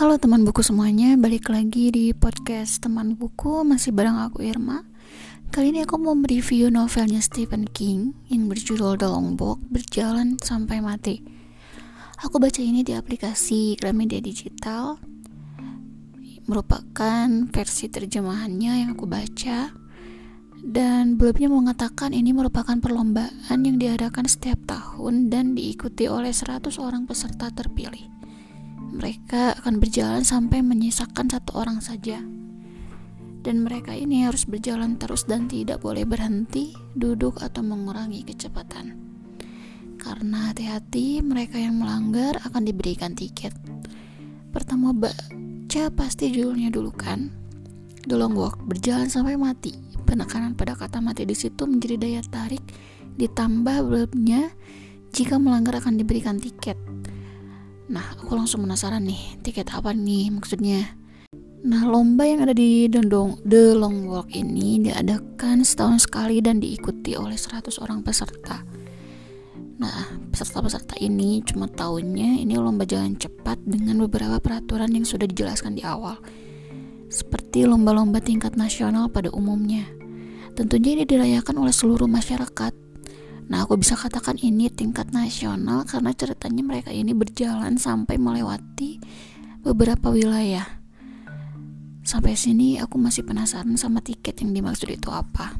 Halo teman buku semuanya, balik lagi di podcast teman buku masih bareng aku Irma. Kali ini aku mau mereview novelnya Stephen King yang berjudul The Long Walk, Berjalan Sampai Mati. Aku baca ini di aplikasi Gramedia Digital. Merupakan versi terjemahannya yang aku baca. Dan belumnya mengatakan ini merupakan perlombaan yang diadakan setiap tahun dan diikuti oleh 100 orang peserta terpilih mereka akan berjalan sampai menyisakan satu orang saja. Dan mereka ini harus berjalan terus dan tidak boleh berhenti, duduk atau mengurangi kecepatan. Karena hati-hati mereka yang melanggar akan diberikan tiket. Pertama baca pasti judulnya dulu kan. The Long Walk berjalan sampai mati. Penekanan pada kata mati di situ menjadi daya tarik ditambah belumnya jika melanggar akan diberikan tiket Nah, aku langsung penasaran nih, tiket apa nih maksudnya? Nah, lomba yang ada di Dendong The Long Walk ini diadakan setahun sekali dan diikuti oleh 100 orang peserta. Nah, peserta-peserta ini cuma tahunnya ini lomba jalan cepat dengan beberapa peraturan yang sudah dijelaskan di awal. Seperti lomba-lomba tingkat nasional pada umumnya. Tentunya ini dirayakan oleh seluruh masyarakat Nah, aku bisa katakan ini tingkat nasional karena ceritanya mereka ini berjalan sampai melewati beberapa wilayah. Sampai sini aku masih penasaran sama tiket yang dimaksud itu apa.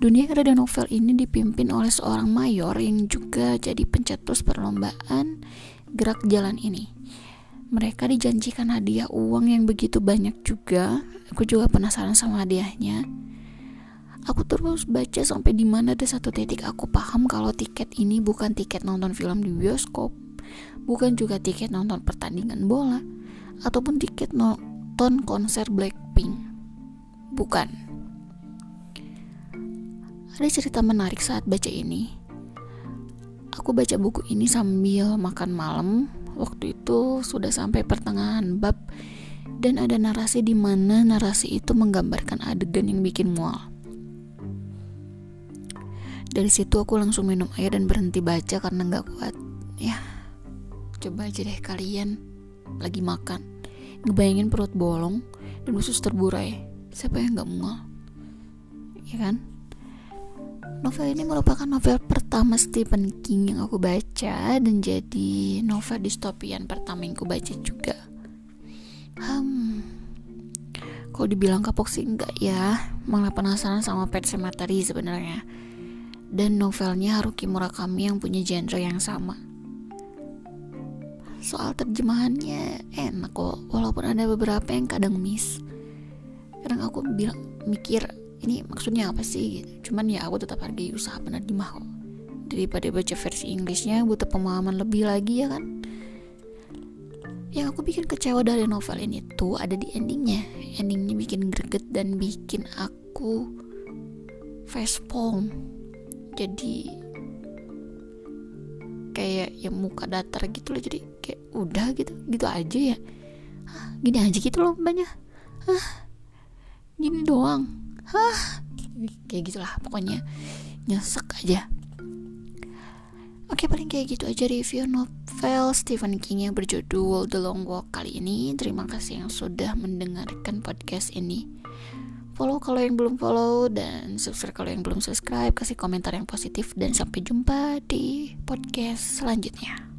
Dunia radio novel ini dipimpin oleh seorang mayor yang juga jadi pencetus perlombaan gerak jalan ini. Mereka dijanjikan hadiah uang yang begitu banyak juga. Aku juga penasaran sama hadiahnya. Aku terus baca sampai di mana ada satu titik aku paham kalau tiket ini bukan tiket nonton film di bioskop, bukan juga tiket nonton pertandingan bola, ataupun tiket nonton konser Blackpink. Bukan. Ada cerita menarik saat baca ini. Aku baca buku ini sambil makan malam. Waktu itu sudah sampai pertengahan bab dan ada narasi di mana narasi itu menggambarkan adegan yang bikin mual. Dari situ aku langsung minum air dan berhenti baca karena nggak kuat. Ya, coba aja deh kalian lagi makan, ngebayangin perut bolong dan usus terburai. Siapa yang nggak mual? Ya kan? Novel ini merupakan novel pertama Stephen King yang aku baca dan jadi novel distopian pertama yang aku baca juga. Hmm, kalau dibilang kapok sih enggak ya, malah penasaran sama Pet Cemetery sebenarnya dan novelnya Haruki Murakami yang punya genre yang sama. Soal terjemahannya enak kok, walaupun ada beberapa yang kadang miss. Kadang aku bilang mikir ini maksudnya apa sih. Cuman ya aku tetap hargai usaha penerjemah kok. Daripada baca versi Inggrisnya butuh pemahaman lebih lagi ya kan. Yang aku bikin kecewa dari novel ini tuh ada di endingnya. Endingnya bikin greget dan bikin aku facepalm jadi kayak ya muka datar gitu loh. Jadi kayak udah gitu gitu aja ya. Hah, gini aja gitu loh banyak Hah, gini doang. Hah, kayak gitulah pokoknya. Nyesek aja. Oke paling kayak gitu aja review novel Stephen King yang berjudul The Long Walk kali ini. Terima kasih yang sudah mendengarkan podcast ini follow kalau yang belum follow dan subscribe kalau yang belum subscribe kasih komentar yang positif dan sampai jumpa di podcast selanjutnya